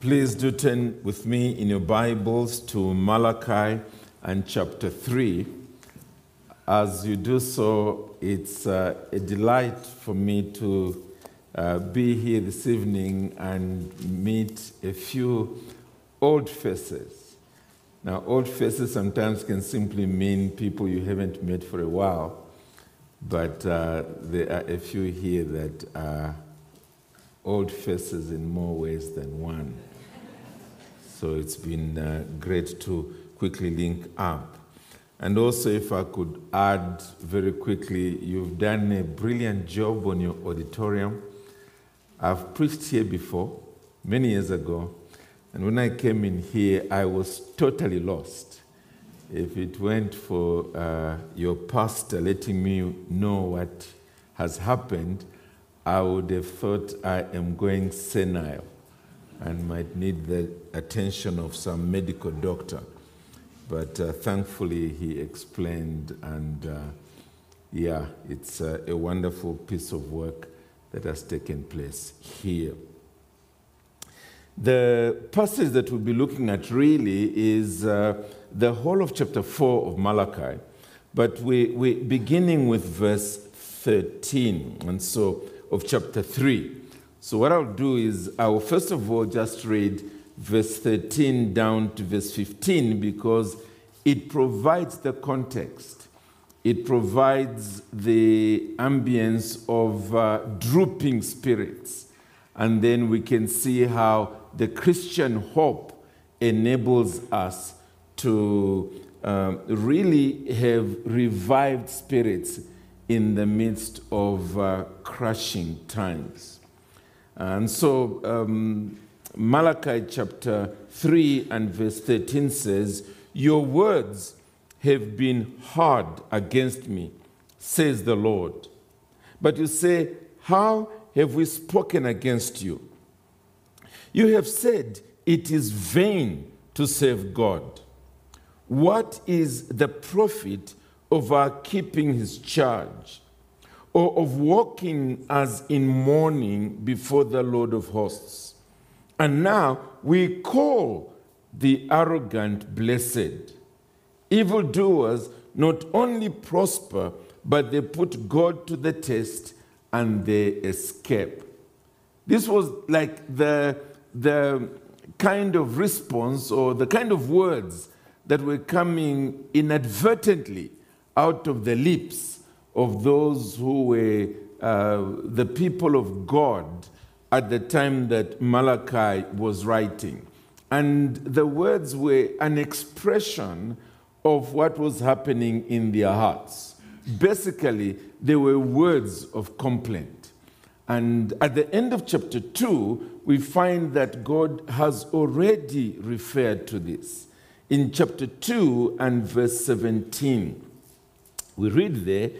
Please do turn with me in your Bibles to Malachi and chapter 3. As you do so, it's uh, a delight for me to uh, be here this evening and meet a few old faces. Now, old faces sometimes can simply mean people you haven't met for a while, but uh, there are a few here that are old faces in more ways than one. So it's been uh, great to quickly link up. And also, if I could add very quickly, you've done a brilliant job on your auditorium. I've preached here before, many years ago, and when I came in here, I was totally lost. If it went for uh, your pastor letting me know what has happened, I would have thought I am going senile and might need the attention of some medical doctor. But uh, thankfully, he explained, and uh, yeah, it's uh, a wonderful piece of work that has taken place here. The passage that we'll be looking at really is uh, the whole of chapter 4 of Malachi, but we, we're beginning with verse 13, and so of chapter 3. So, what I'll do is I will first of all just read verse 13 down to verse 15 because it provides the context. It provides the ambience of uh, drooping spirits. And then we can see how the Christian hope enables us to um, really have revived spirits in the midst of uh, crushing times. And so um, Malachi chapter 3 and verse 13 says, Your words have been hard against me, says the Lord. But you say, How have we spoken against you? You have said, It is vain to serve God. What is the profit of our keeping his charge? Or of walking as in mourning before the Lord of hosts. And now we call the arrogant blessed. Evildoers not only prosper, but they put God to the test and they escape. This was like the, the kind of response or the kind of words that were coming inadvertently out of the lips of those who were uh, the people of God at the time that Malachi was writing. And the words were an expression of what was happening in their hearts. Basically, they were words of complaint. And at the end of chapter 2, we find that God has already referred to this. In chapter 2 and verse 17, we read there,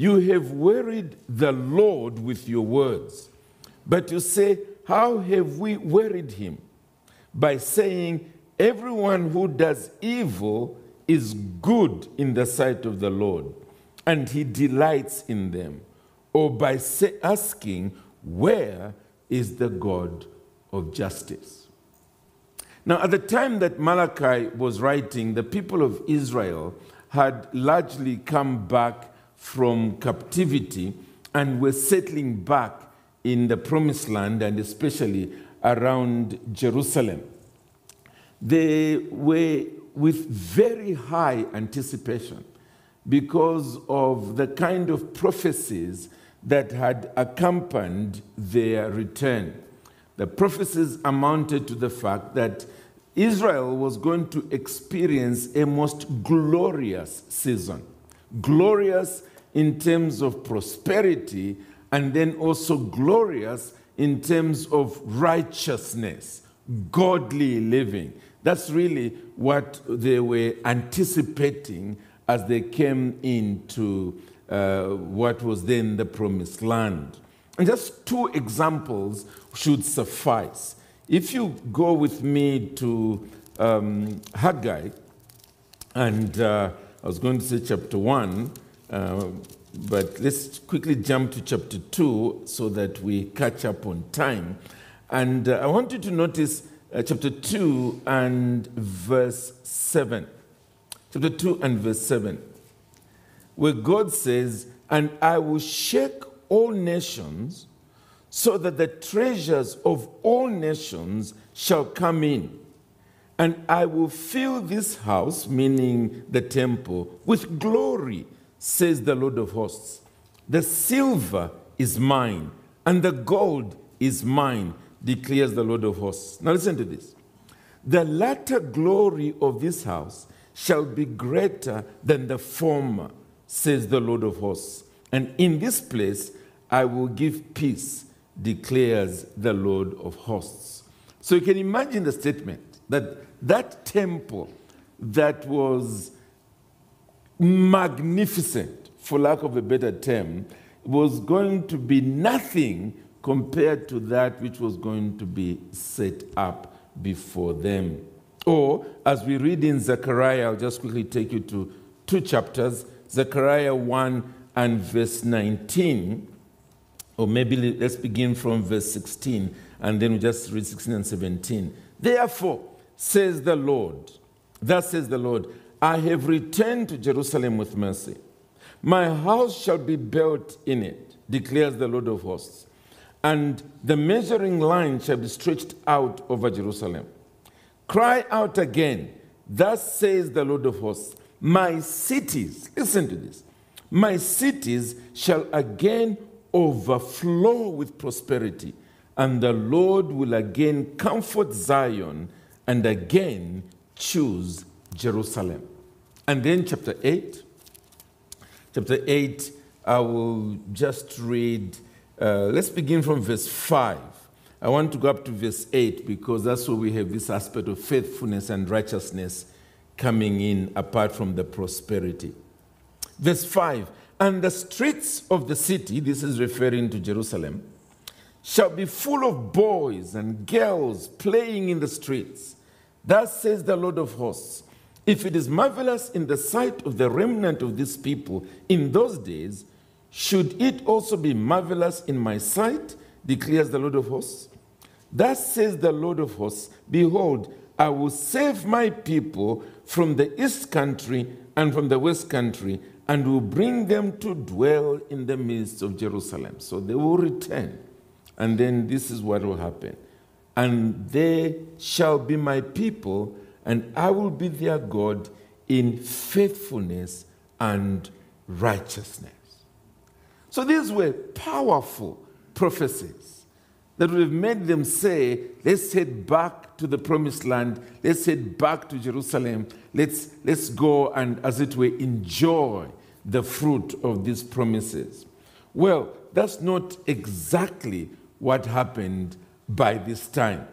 you have wearied the Lord with your words. But you say, How have we wearied him? By saying, Everyone who does evil is good in the sight of the Lord, and he delights in them. Or by say, asking, Where is the God of justice? Now, at the time that Malachi was writing, the people of Israel had largely come back from captivity and were settling back in the promised land and especially around Jerusalem. They were with very high anticipation because of the kind of prophecies that had accompanied their return. The prophecies amounted to the fact that Israel was going to experience a most glorious season. Glorious in terms of prosperity and then also glorious in terms of righteousness, godly living. That's really what they were anticipating as they came into uh, what was then the promised land. And just two examples should suffice. If you go with me to um, Haggai, and uh, I was going to say chapter 1, uh, but let's quickly jump to chapter 2 so that we catch up on time. And uh, I want you to notice uh, chapter 2 and verse 7. Chapter 2 and verse 7, where God says, And I will shake all nations so that the treasures of all nations shall come in. And I will fill this house, meaning the temple, with glory, says the Lord of hosts. The silver is mine, and the gold is mine, declares the Lord of hosts. Now listen to this. The latter glory of this house shall be greater than the former, says the Lord of hosts. And in this place I will give peace, declares the Lord of hosts. So you can imagine the statement that that temple that was magnificent, for lack of a better term, was going to be nothing compared to that which was going to be set up before them. Or, as we read in Zechariah, I'll just quickly take you to two chapters Zechariah 1 and verse 19. Or maybe let's begin from verse 16 and then we just read 16 and 17. Therefore, says the Lord, thus says the Lord, I have returned to Jerusalem with mercy. My house shall be built in it, declares the Lord of hosts, and the measuring line shall be stretched out over Jerusalem. Cry out again, thus says the Lord of hosts, my cities, listen to this, my cities shall again overflow with prosperity, and the Lord will again comfort Zion and again choose Jerusalem. And then, chapter 8. Chapter 8, I will just read, uh, let's begin from verse 5. I want to go up to verse 8 because that's where we have this aspect of faithfulness and righteousness coming in apart from the prosperity. Verse 5 And the streets of the city, this is referring to Jerusalem, shall be full of boys and girls playing in the streets. Thus says the Lord of hosts If it is marvelous in the sight of the remnant of this people in those days, should it also be marvelous in my sight? declares the Lord of hosts. Thus says the Lord of hosts Behold, I will save my people from the east country and from the west country, and will bring them to dwell in the midst of Jerusalem. So they will return. And then this is what will happen. And they shall be my people, and I will be their God in faithfulness and righteousness. So these were powerful prophecies that would have made them say, let's head back to the promised land, let's head back to Jerusalem, let's, let's go and, as it were, enjoy the fruit of these promises. Well, that's not exactly what happened by this time.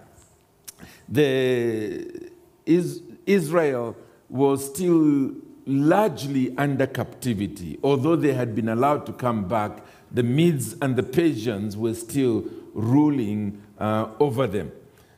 The, is, Israel was still largely under captivity, although they had been allowed to come back. The Medes and the Persians were still ruling uh, over them.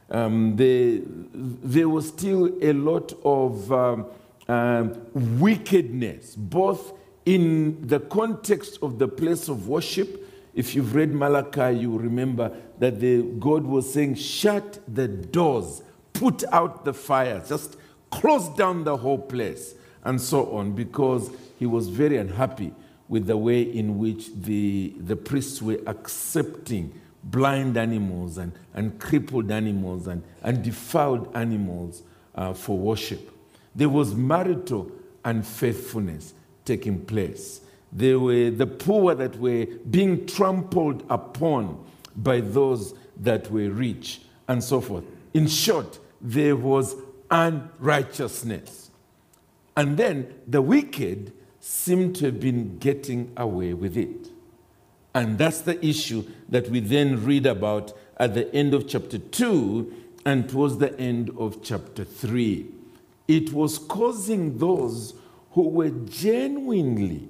Um, they, there was still a lot of um, uh, wickedness, both in the context of the place of worship. If you've read Malachi, you remember that the, God was saying, Shut the doors, put out the fire, just close down the whole place, and so on, because he was very unhappy with the way in which the, the priests were accepting blind animals and, and crippled animals and, and defiled animals uh, for worship. There was marital unfaithfulness taking place. There were the poor that were being trampled upon by those that were rich, and so forth. In short, there was unrighteousness. And then the wicked seemed to have been getting away with it. And that's the issue that we then read about at the end of chapter 2 and towards the end of chapter 3. It was causing those who were genuinely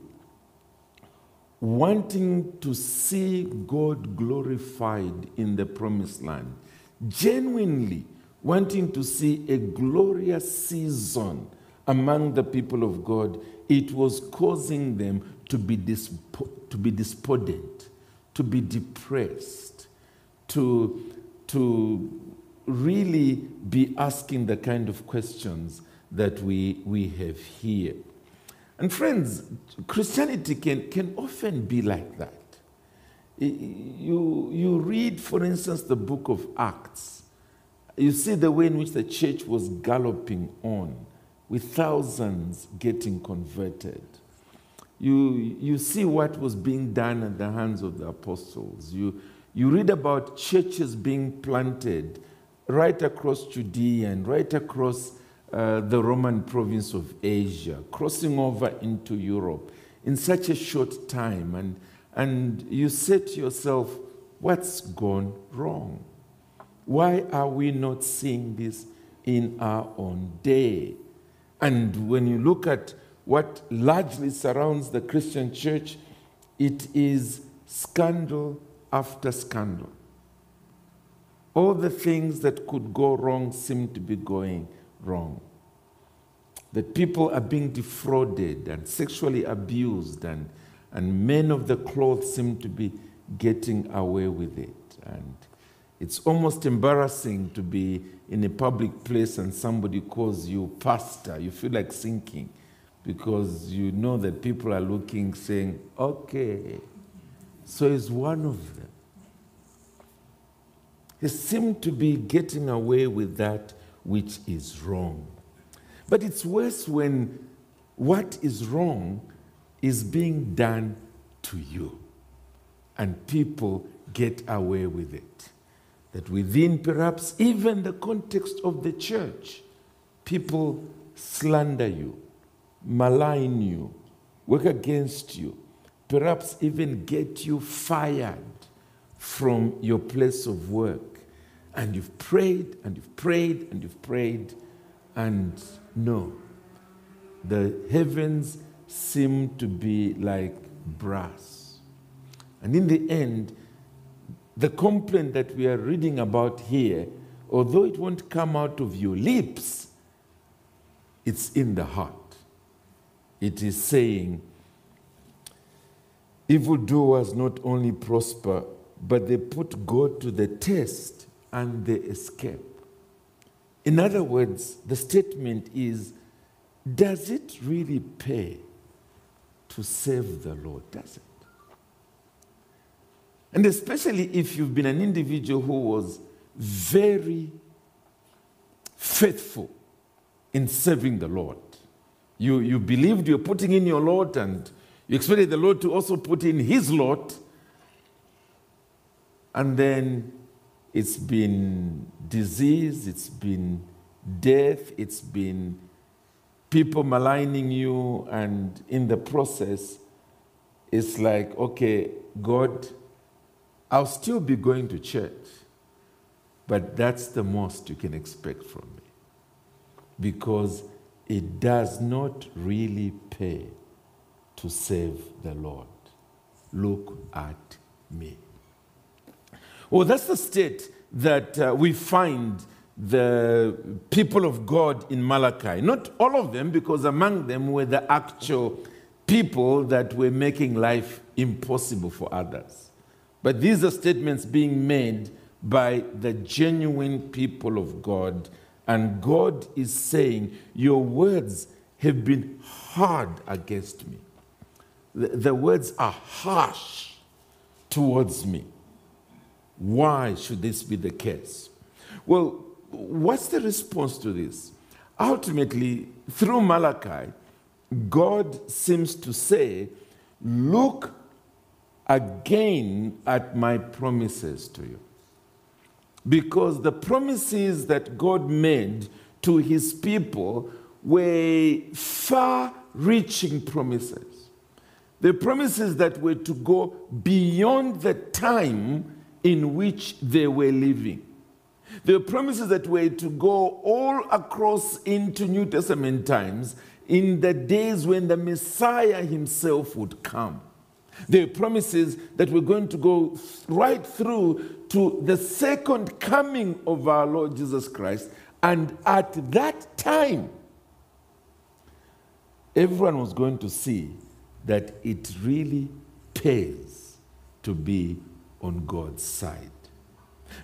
wanting to see God glorified in the promised land, genuinely wanting to see a glorious season among the people of God, it was causing them to be, dispo- to be despondent, to be depressed, to, to really be asking the kind of questions that we, we have here. And friends, Christianity can, can often be like that. You, you read, for instance, the book of Acts. You see the way in which the church was galloping on, with thousands getting converted. You, you see what was being done at the hands of the apostles. You, you read about churches being planted right across Judea and right across uh, the Roman province of Asia, crossing over into Europe in such a short time. And, and you say to yourself, what's gone wrong? Why are we not seeing this in our own day? And when you look at what largely surrounds the Christian church, it is scandal after scandal. All the things that could go wrong seem to be going wrong. That people are being defrauded and sexually abused, and, and men of the cloth seem to be getting away with it. And it's almost embarrassing to be in a public place and somebody calls you pastor. You feel like sinking because you know that people are looking, saying, okay, so he's one of them. He seemed to be getting away with that which is wrong. But it's worse when what is wrong is being done to you and people get away with it. That within perhaps even the context of the church, people slander you, malign you, work against you, perhaps even get you fired from your place of work. And you've prayed and you've prayed and you've prayed, and no, the heavens seem to be like brass. And in the end, the complaint that we are reading about here, although it won't come out of your lips, it's in the heart. It is saying, evildoers not only prosper, but they put God to the test and they escape. In other words, the statement is Does it really pay to serve the Lord? Does it? And especially if you've been an individual who was very faithful in serving the Lord. You, you believed you're putting in your lot and you expected the Lord to also put in his lot. And then it's been disease, it's been death, it's been people maligning you, and in the process, it's like, okay, God, I'll still be going to church, but that's the most you can expect from me. Because it does not really pay to serve the Lord. Look at me. Well, that's the state that uh, we find the people of God in Malachi. Not all of them, because among them were the actual people that were making life impossible for others. But these are statements being made by the genuine people of God. And God is saying, Your words have been hard against me. The, the words are harsh towards me. Why should this be the case? Well, what's the response to this? Ultimately, through Malachi, God seems to say, Look again at my promises to you. Because the promises that God made to his people were far reaching promises. The promises that were to go beyond the time in which they were living. The promises that were to go all across into New Testament times in the days when the Messiah himself would come. The promises that we're going to go right through to the second coming of our Lord Jesus Christ. And at that time, everyone was going to see that it really pays to be on God's side.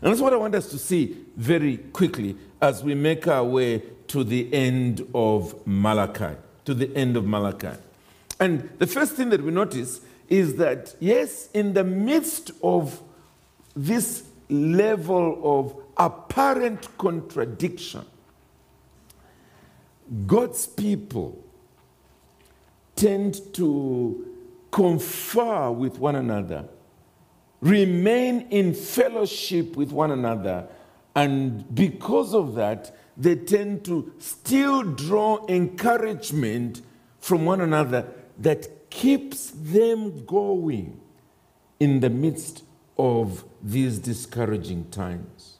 And that's what I want us to see very quickly as we make our way to the end of Malachi. To the end of Malachi. And the first thing that we notice is that, yes, in the midst of this level of apparent contradiction, God's people tend to confer with one another, remain in fellowship with one another, and because of that, they tend to still draw encouragement from one another that keeps them going in the midst of these discouraging times.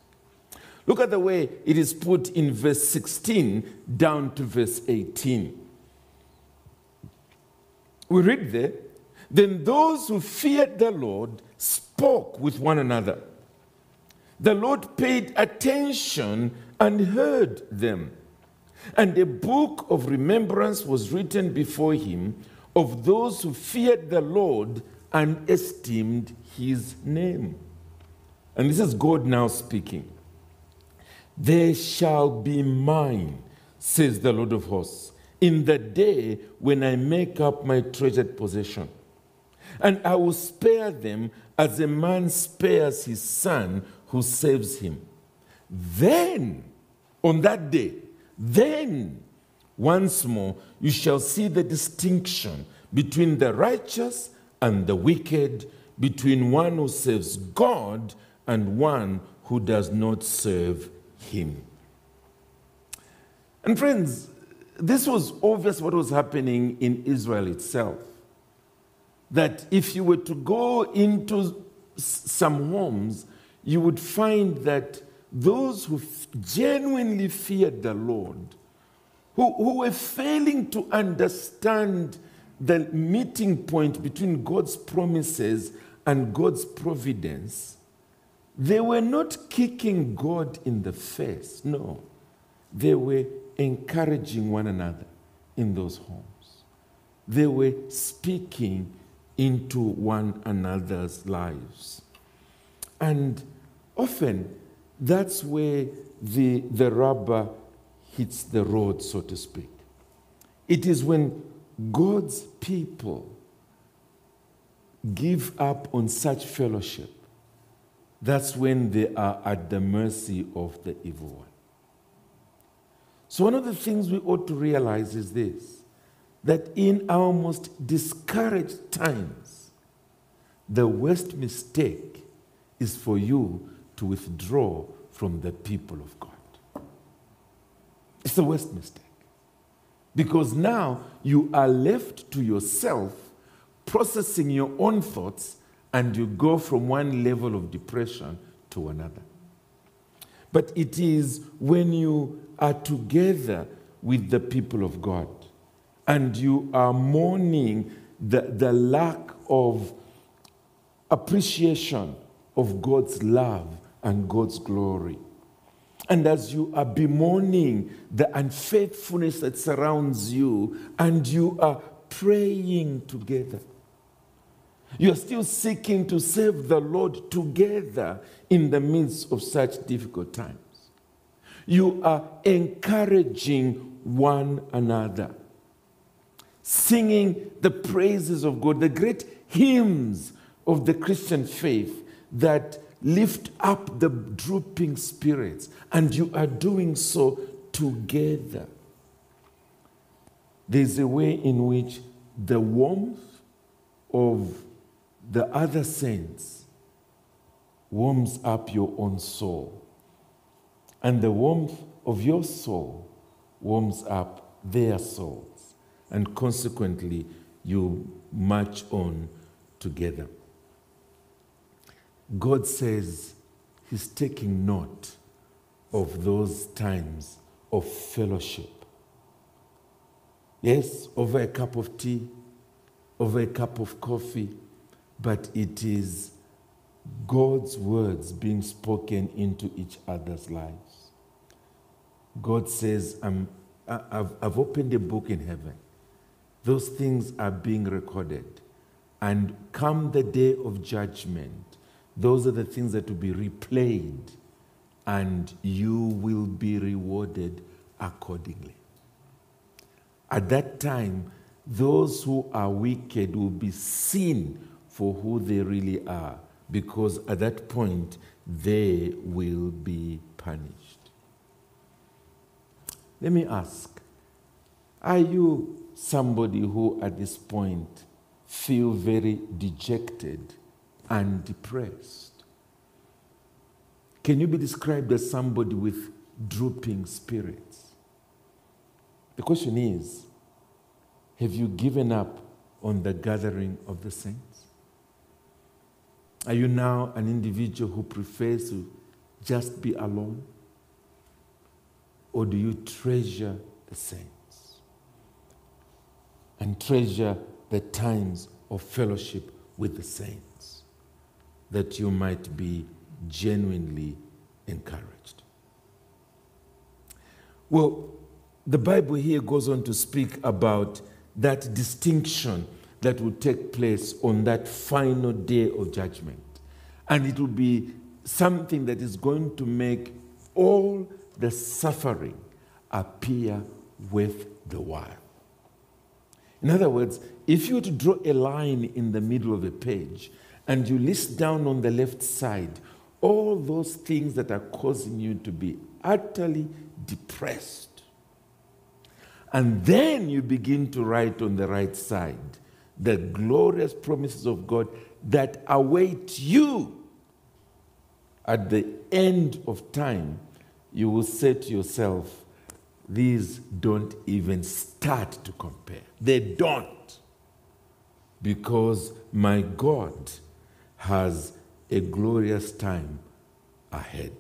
Look at the way it is put in verse 16 down to verse 18. We read there, then those who feared the Lord spoke with one another. The Lord paid attention and heard them. And a book of remembrance was written before him of those who feared the Lord and esteemed his name. And this is God now speaking. They shall be mine, says the Lord of hosts, in the day when I make up my treasured possession. And I will spare them as a man spares his son who saves him. Then, on that day, then once more you shall see the distinction between the righteous and the wicked, between one who serves God and one who does not serve him. And friends, this was obvious what was happening in Israel itself. That if you were to go into some homes, you would find that those who genuinely feared the Lord, who, who were failing to understand the meeting point between God's promises and God's providence, they were not kicking God in the face. No. They were encouraging one another in those homes. They were speaking into one another's lives. And often that's where the, the rubber hits the road, so to speak. It is when God's people give up on such fellowship, that's when they are at the mercy of the evil one. So, one of the things we ought to realize is this that in our most discouraged times, the worst mistake is for you to withdraw from the people of God. It's the worst mistake. Because now you are left to yourself processing your own thoughts and you go from one level of depression to another. But it is when you are together with the people of God and you are mourning the, the lack of appreciation of God's love and God's glory. And as you are bemoaning the unfaithfulness that surrounds you, and you are praying together, you are still seeking to serve the Lord together in the midst of such difficult times. You are encouraging one another, singing the praises of God, the great hymns of the Christian faith that lift up the drooping spirits, and you are doing so together. There's a way in which the warmth of the other saints warms up your own soul, and the warmth of your soul warms up their souls, and consequently, you march on together. God says He's taking note of those times of fellowship. Yes, over a cup of tea, over a cup of coffee, but it is God's words being spoken into each other's lives. God says, I'm, I've, I've opened a book in heaven. Those things are being recorded. And come the day of judgment, those are the things that will be replayed, and you will be rewarded accordingly. At that time, those who are wicked will be seen for who they really are, because at that point, they will be punished. Let me ask Are you somebody who at this point feel very dejected and depressed? Can you be described as somebody with drooping spirits? The question is Have you given up on the gathering of the saints? Are you now an individual who prefers to just be alone? Or do you treasure the saints and treasure the times of fellowship with the saints that you might be genuinely encouraged? Well, the Bible here goes on to speak about that distinction that will take place on that final day of judgment. And it will be something that is going to make all the suffering appear with the while. In other words, if you were to draw a line in the middle of a page and you list down on the left side all those things that are causing you to be utterly depressed, and then you begin to write on the right side the glorious promises of God that await you at the end of time, you will say to yourself, these don't even start to compare. They don't. Because my God has a glorious time ahead.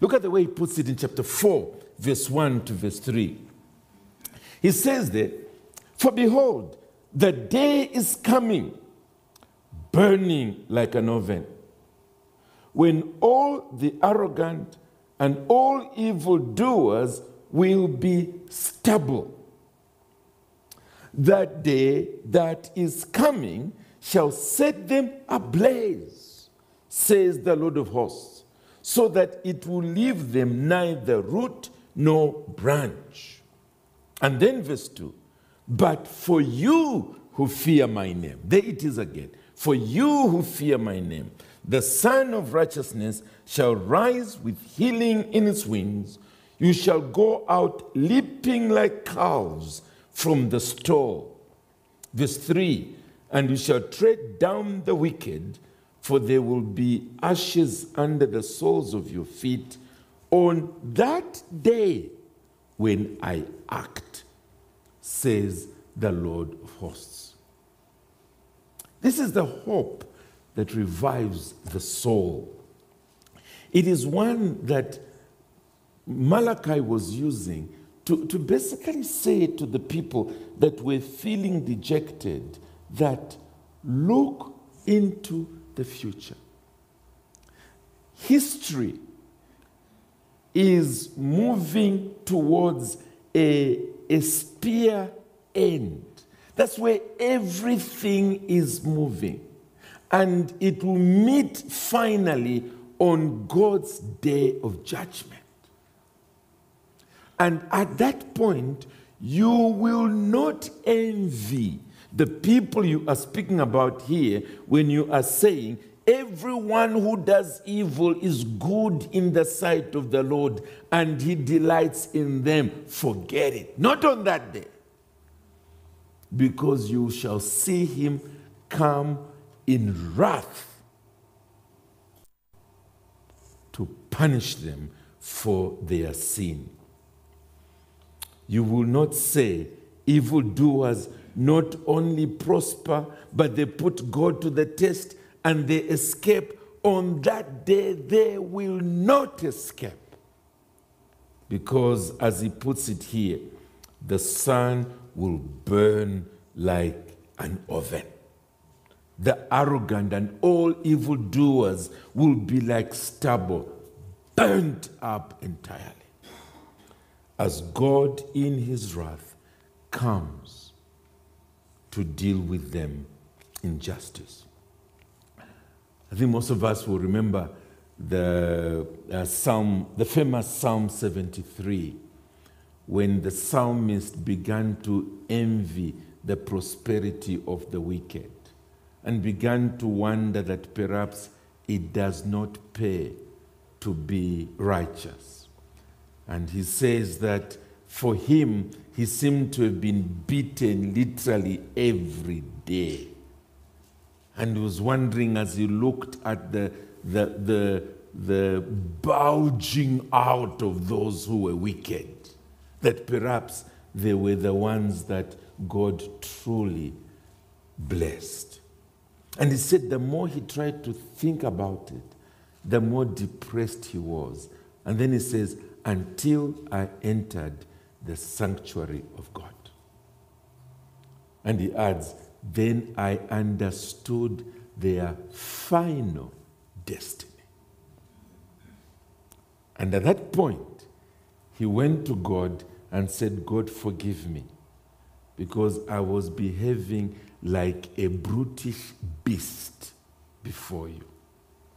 Look at the way he puts it in chapter 4, verse 1 to verse 3. He says there, For behold, the day is coming, burning like an oven, when all the arrogant and all evildoers will be stubble. That day that is coming shall set them ablaze, says the Lord of hosts, so that it will leave them neither root nor branch. And then verse 2 but for you who fear my name, there it is again. For you who fear my name, the Sun of Righteousness shall rise with healing in its wings. You shall go out leaping like calves from the stall. Verse 3 And you shall tread down the wicked, for there will be ashes under the soles of your feet on that day when I act says the Lord of hosts. This is the hope that revives the soul. It is one that Malachi was using to, to basically say to the people that were feeling dejected that look into the future. History is moving towards a a spear end. That's where everything is moving. And it will meet finally on God's day of judgment. And at that point, you will not envy the people you are speaking about here when you are saying, Everyone who does evil is good in the sight of the Lord, and he delights in them. Forget it. Not on that day. Because you shall see him come in wrath to punish them for their sin. You will not say, evildoers not only prosper, but they put God to the test and they escape, on that day they will not escape. Because, as he puts it here, the sun will burn like an oven. The arrogant and all evildoers will be like stubble, burnt up entirely. As God in his wrath comes to deal with them in justice. I think most of us will remember the uh, Psalm, the famous Psalm 73, when the psalmist began to envy the prosperity of the wicked and began to wonder that perhaps it does not pay to be righteous. And he says that for him, he seemed to have been beaten literally every day. And he was wondering as he looked at the, the, the, the bulging out of those who were wicked, that perhaps they were the ones that God truly blessed. And he said the more he tried to think about it, the more depressed he was. And then he says, until I entered the sanctuary of God. And he adds, then I understood their final destiny. And at that point, he went to God and said, God, forgive me, because I was behaving like a brutish beast before you.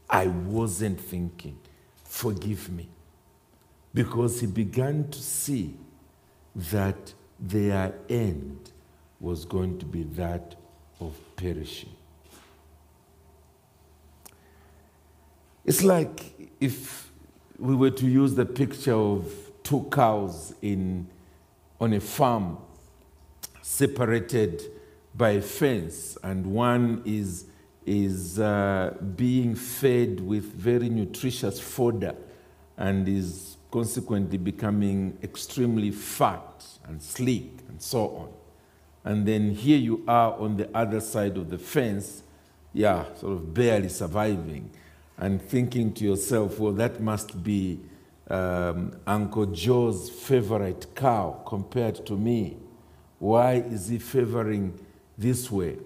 I wasn't thinking. Forgive me. Because he began to see that their end was going to be that of perishing. It's like if we were to use the picture of two cows in, on a farm separated by a fence, and one is, is uh, being fed with very nutritious fodder and is consequently becoming extremely fat and sleek and so on. And then here you are on the other side of the fence, yeah, sort of barely surviving, and thinking to yourself, well, that must be um, Uncle Joe's favorite cow compared to me. Why is he favoring this way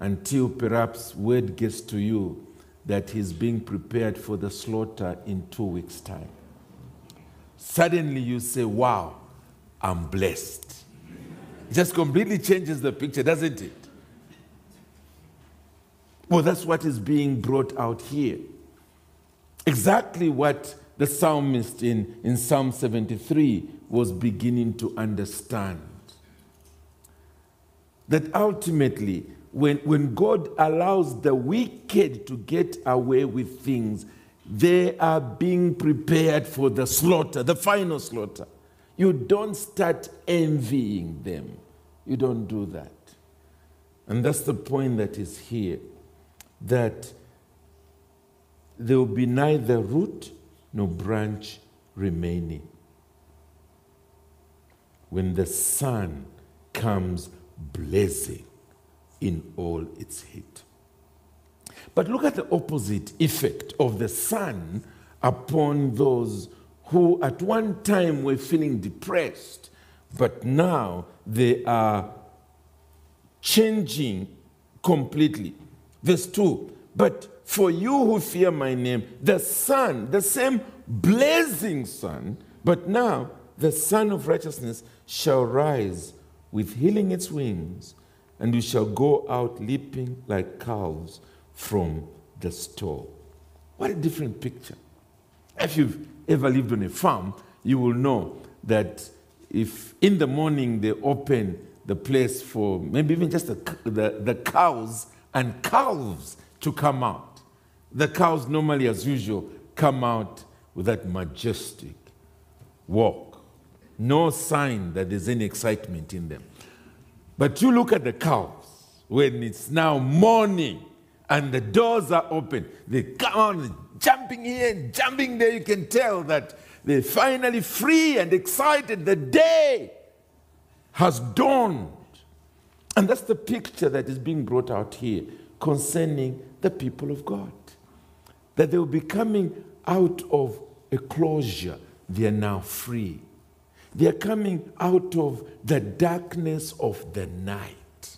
until perhaps word gets to you that he's being prepared for the slaughter in two weeks' time. Suddenly you say, Wow, I'm blessed. It just completely changes the picture, doesn't it? Well, that's what is being brought out here. Exactly what the psalmist in, in Psalm 73 was beginning to understand that ultimately, when, when God allows the wicked to get away with things, they are being prepared for the slaughter, the final slaughter. You don't start envying them. You don't do that. And that's the point that is here that there will be neither root nor branch remaining. When the sun comes blazing in all its heat. But look at the opposite effect of the sun upon those who at one time were feeling depressed, but now they are changing completely. Verse 2 But for you who fear my name, the sun, the same blazing sun, but now the sun of righteousness shall rise with healing its wings, and you shall go out leaping like calves from the store. What a different picture. If you've ever lived on a farm, you will know that if in the morning they open the place for maybe even just the, the, the cows and calves to come out, the cows normally, as usual, come out with that majestic walk no sign that there's any excitement in them. But you look at the cows when it's now morning and the doors are open, they come on, jumping here, and jumping there. You can tell that they're finally free and excited. The day has dawned. And that's the picture that is being brought out here concerning the people of God. That they will be coming out of a closure, they are now free. They are coming out of the darkness of the night.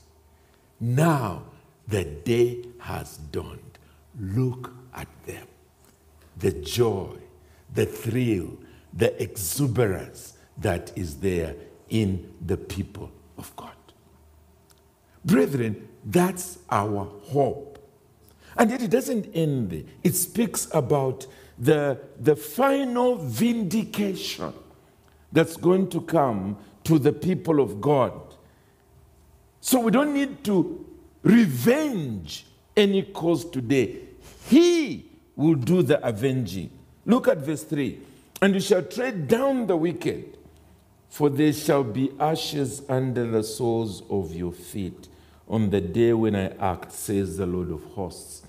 Now the day has dawned. Look at them. The joy, the thrill, the exuberance that is there in the people of God. Brethren, that's our hope. And yet it doesn't end there. It speaks about the, the final vindication that's going to come to the people of God. So we don't need to revenge any cause today. He will do the avenging. Look at verse 3 And you shall tread down the wicked, for there shall be ashes under the soles of your feet on the day when I act, says the Lord of hosts.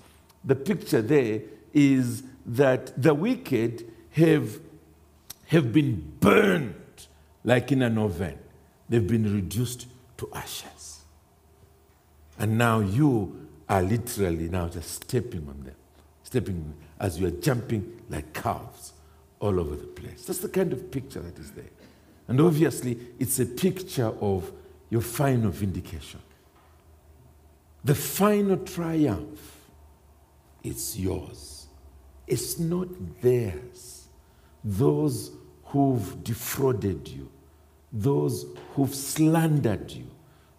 The picture there is that the wicked have, have been burned like in an oven, they've been reduced to ashes. And now you are literally now just stepping on them, stepping as you are jumping like calves all over the place. That's the kind of picture that is there. And obviously, it's a picture of your final vindication. The final triumph is yours. It's not theirs. Those who've defrauded you, those who've slandered you,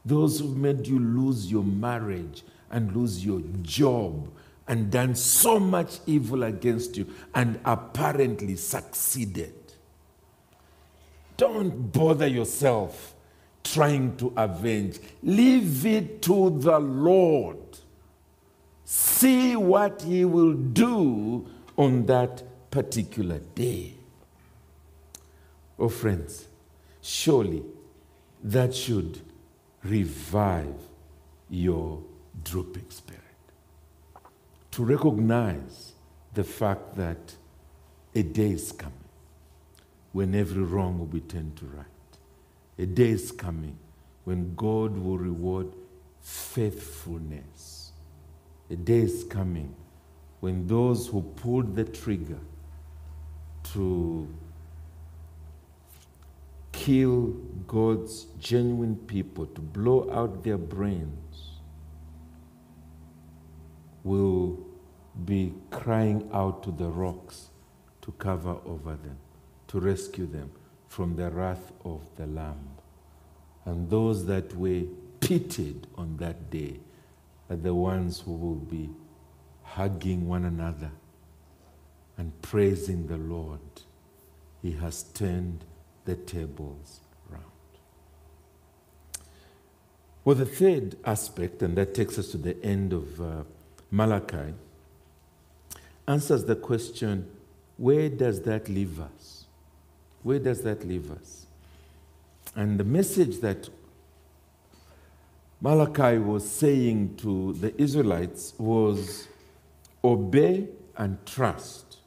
those who've made you lose your marriage and lose your job and done so much evil against you and apparently succeeded. Don't bother yourself trying to avenge. Leave it to the Lord. See what He will do on that particular day. Oh, friends, surely that should revive your drooping spirit. To recognize the fact that a day is coming when every wrong will be turned to right. A day is coming when God will reward faithfulness. A day is coming when those who pulled the trigger to kill God's genuine people, to blow out their brains, will be crying out to the rocks to cover over them, to rescue them from the wrath of the Lamb. And those that were pitied on that day are the ones who will be hugging one another and praising the Lord. He has turned the tables Well, the third aspect, and that takes us to the end of uh, Malachi, answers the question where does that leave us? Where does that leave us? And the message that Malachi was saying to the Israelites was obey and trust.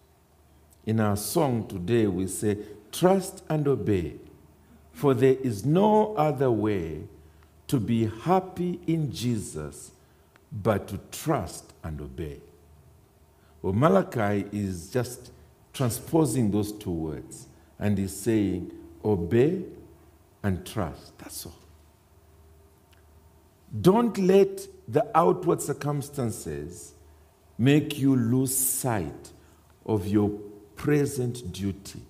In our song today, we say, Trust and obey, for there is no other way to be happy in Jesus but to trust and obey. Well, Malachi is just transposing those two words and he's saying, Obey and trust. That's all. Don't let the outward circumstances make you lose sight of your present duty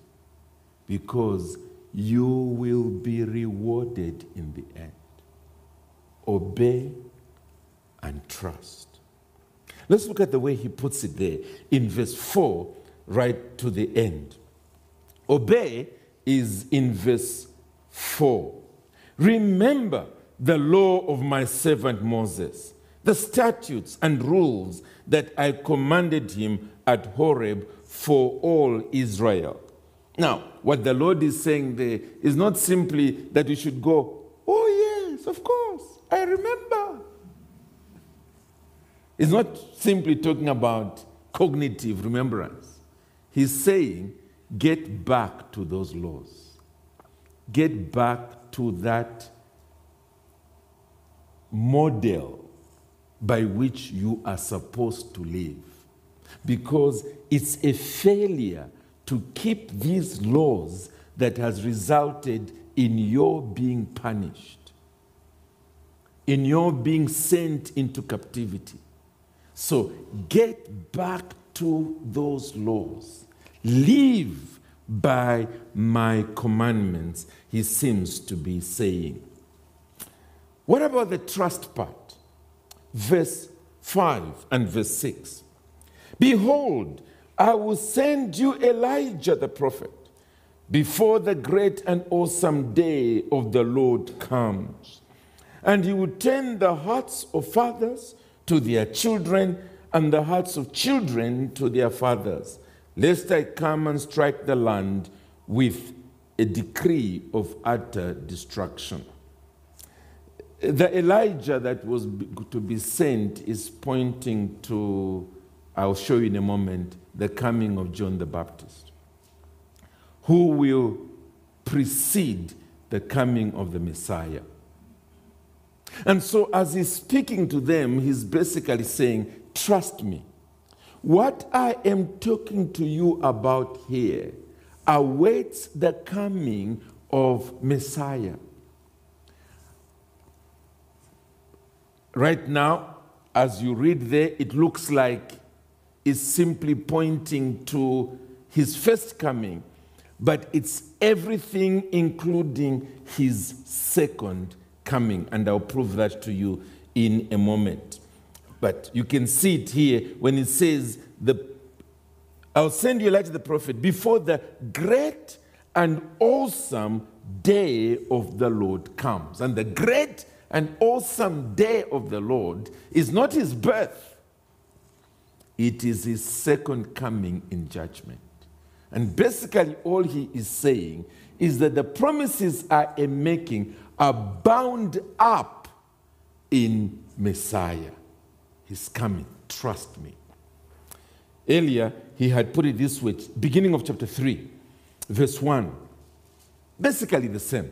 because you will be rewarded in the end. Obey and trust. Let's look at the way he puts it there in verse 4 right to the end. Obey is in verse 4. Remember the law of my servant Moses, the statutes and rules that I commanded him at Horeb for all Israel. Now, what the Lord is saying there is not simply that you should go, oh, yes, of course, I remember. It's not simply talking about cognitive remembrance. He's saying, get back to those laws, get back to that model by which you are supposed to live. Because it's a failure to keep these laws that has resulted in your being punished, in your being sent into captivity. So get back to those laws. Live by my commandments, he seems to be saying. What about the trust part? Verse 5 and verse 6. Behold, I will send you Elijah the prophet before the great and awesome day of the Lord comes. And he would turn the hearts of fathers to their children and the hearts of children to their fathers, lest I come and strike the land with a decree of utter destruction. The Elijah that was to be sent is pointing to, I'll show you in a moment, the coming of John the Baptist, who will precede the coming of the Messiah. And so, as he's speaking to them, he's basically saying, Trust me. What I am talking to you about here awaits the coming of Messiah. Right now, as you read there, it looks like it's simply pointing to his first coming, but it's everything, including his second coming. And I'll prove that to you in a moment. But you can see it here when it says, the, I'll send you Elijah the prophet before the great and awesome day of the Lord comes. And the great and awesome day of the Lord is not his birth, it is his second coming in judgment. And basically, all he is saying is that the promises I am making are bound up in Messiah. He's coming. Trust me. Earlier, he had put it this way, beginning of chapter 3, verse 1. Basically the same.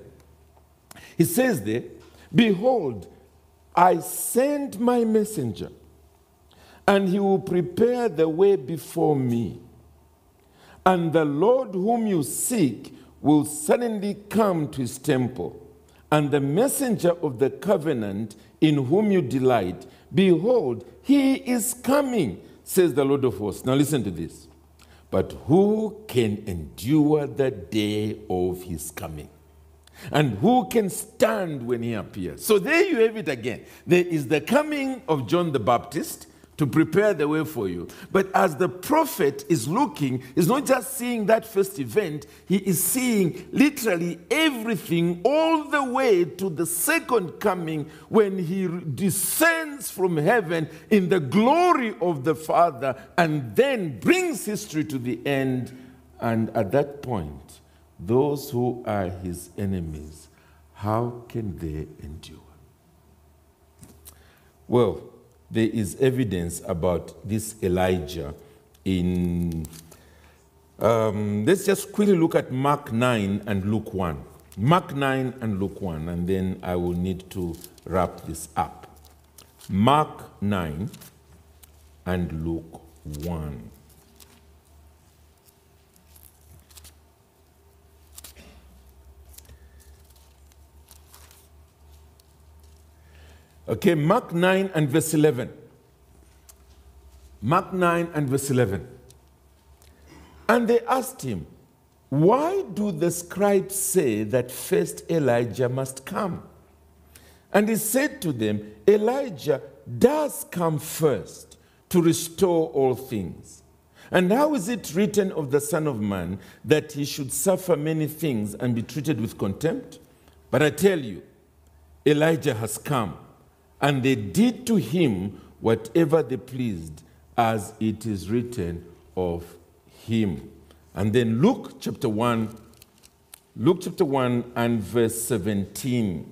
He says there, Behold, I send my messenger, and he will prepare the way before me. And the Lord whom you seek will suddenly come to his temple. And the messenger of the covenant in whom you delight, behold, he is coming, says the Lord of hosts. Now listen to this. But who can endure the day of his coming? And who can stand when he appears? So there you have it again. There is the coming of John the Baptist to prepare the way for you. But as the prophet is looking, he's not just seeing that first event, he is seeing literally everything all the way to the second coming when he descends from heaven in the glory of the Father and then brings history to the end. And at that point, those who are his enemies, how can they endure? Well, there is evidence about this Elijah in. Um, let's just quickly look at Mark 9 and Luke 1. Mark 9 and Luke 1, and then I will need to wrap this up. Mark 9 and Luke 1. Okay, Mark 9 and verse 11. Mark 9 and verse 11. And they asked him, Why do the scribes say that first Elijah must come? And he said to them, Elijah does come first to restore all things. And how is it written of the Son of Man that he should suffer many things and be treated with contempt? But I tell you, Elijah has come and they did to him whatever they pleased, as it is written of him. And then Luke chapter 1, Luke chapter 1 and verse 17.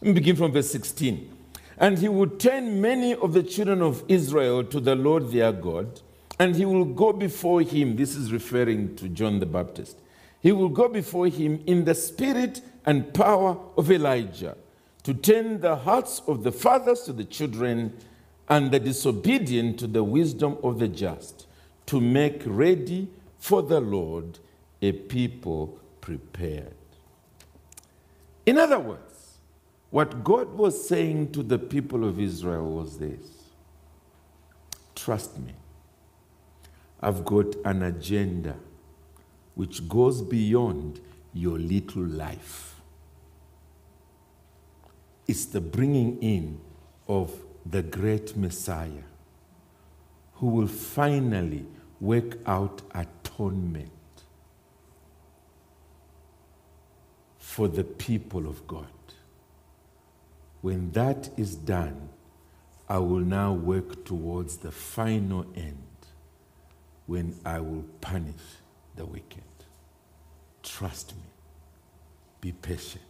Let me begin from verse 16. And he would turn many of the children of Israel to the Lord their God, and he will go before him. This is referring to John the Baptist he will go before him in the spirit and power of Elijah to turn the hearts of the fathers to the children and the disobedient to the wisdom of the just, to make ready for the Lord a people prepared. In other words, what God was saying to the people of Israel was this Trust me, I've got an agenda which goes beyond your little life. it's the bringing in of the great Messiah who will finally work out atonement for the people of God. When that is done, I will now work towards the final end when I will punish the wicked. Trust me. Be patient.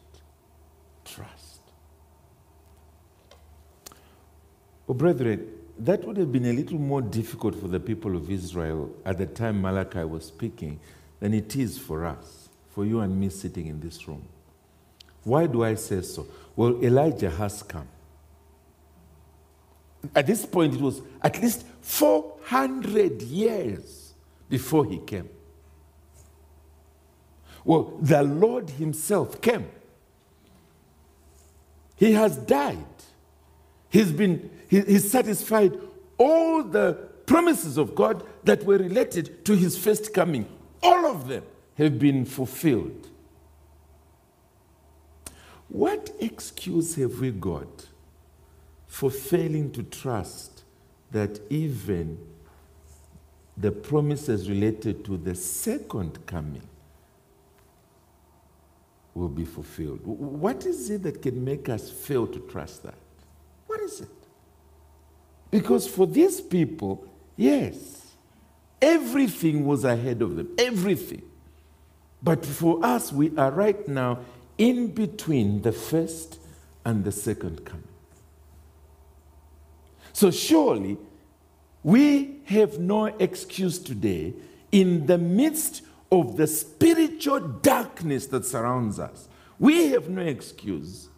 Trust. Oh, brethren, that would have been a little more difficult for the people of Israel at the time Malachi was speaking than it is for us, for you and me sitting in this room. Why do I say so? Well, Elijah has come. At this point, it was at least 400 years before he came. Well, the Lord Himself came. He has died. He's been he, he's satisfied all the promises of God that were related to his first coming. All of them have been fulfilled. What excuse have we got for failing to trust that even the promises related to the second coming will be fulfilled. What is it that can make us fail to trust that? What is it? Because for these people, yes, everything was ahead of them, everything. But for us, we are right now in between the first and the second coming. So surely, we have no excuse today in the midst of the spiritual darkness that surrounds us, we have no excuse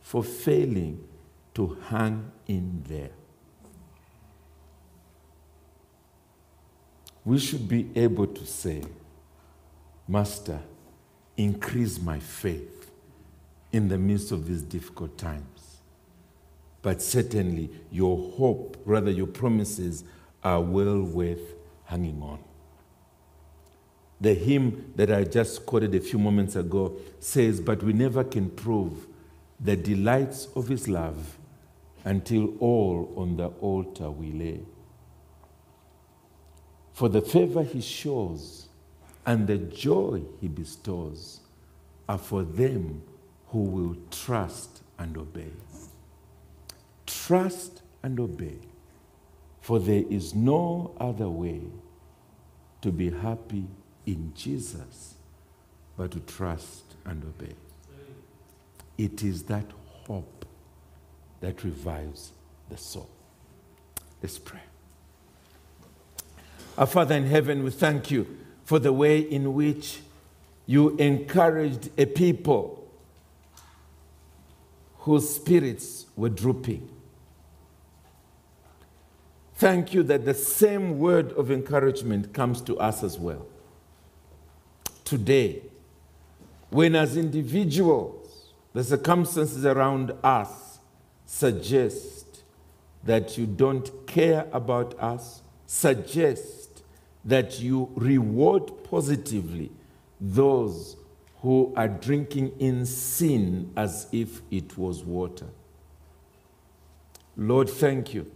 for failing to hang in there. We should be able to say, Master, increase my faith in the midst of these difficult times. But certainly, your hope, rather, your promises are well worth hanging on. The hymn that I just quoted a few moments ago says, But we never can prove the delights of his love until all on the altar we lay. For the favor he shows and the joy he bestows are for them who will trust and obey. Trust and obey, for there is no other way to be happy in Jesus, but to trust and obey. It is that hope that revives the soul. Let's pray. Our Father in heaven, we thank you for the way in which you encouraged a people whose spirits were drooping. Thank you that the same word of encouragement comes to us as well today, when as individuals, the circumstances around us suggest that you don't care about us, suggest that you reward positively those who are drinking in sin as if it was water. Lord, thank you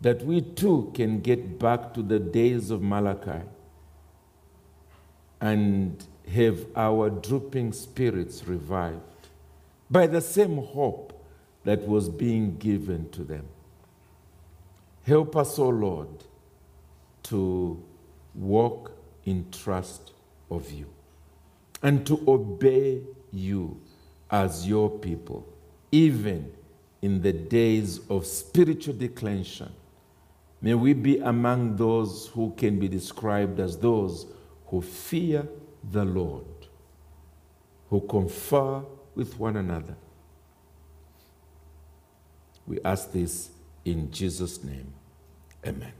that we too can get back to the days of Malachi and have our drooping spirits revived by the same hope that was being given to them. Help us, O oh Lord, to walk in trust of you and to obey you as your people, even in the days of spiritual declension. May we be among those who can be described as those who fear the Lord, who confer with one another. We ask this in Jesus' name. Amen.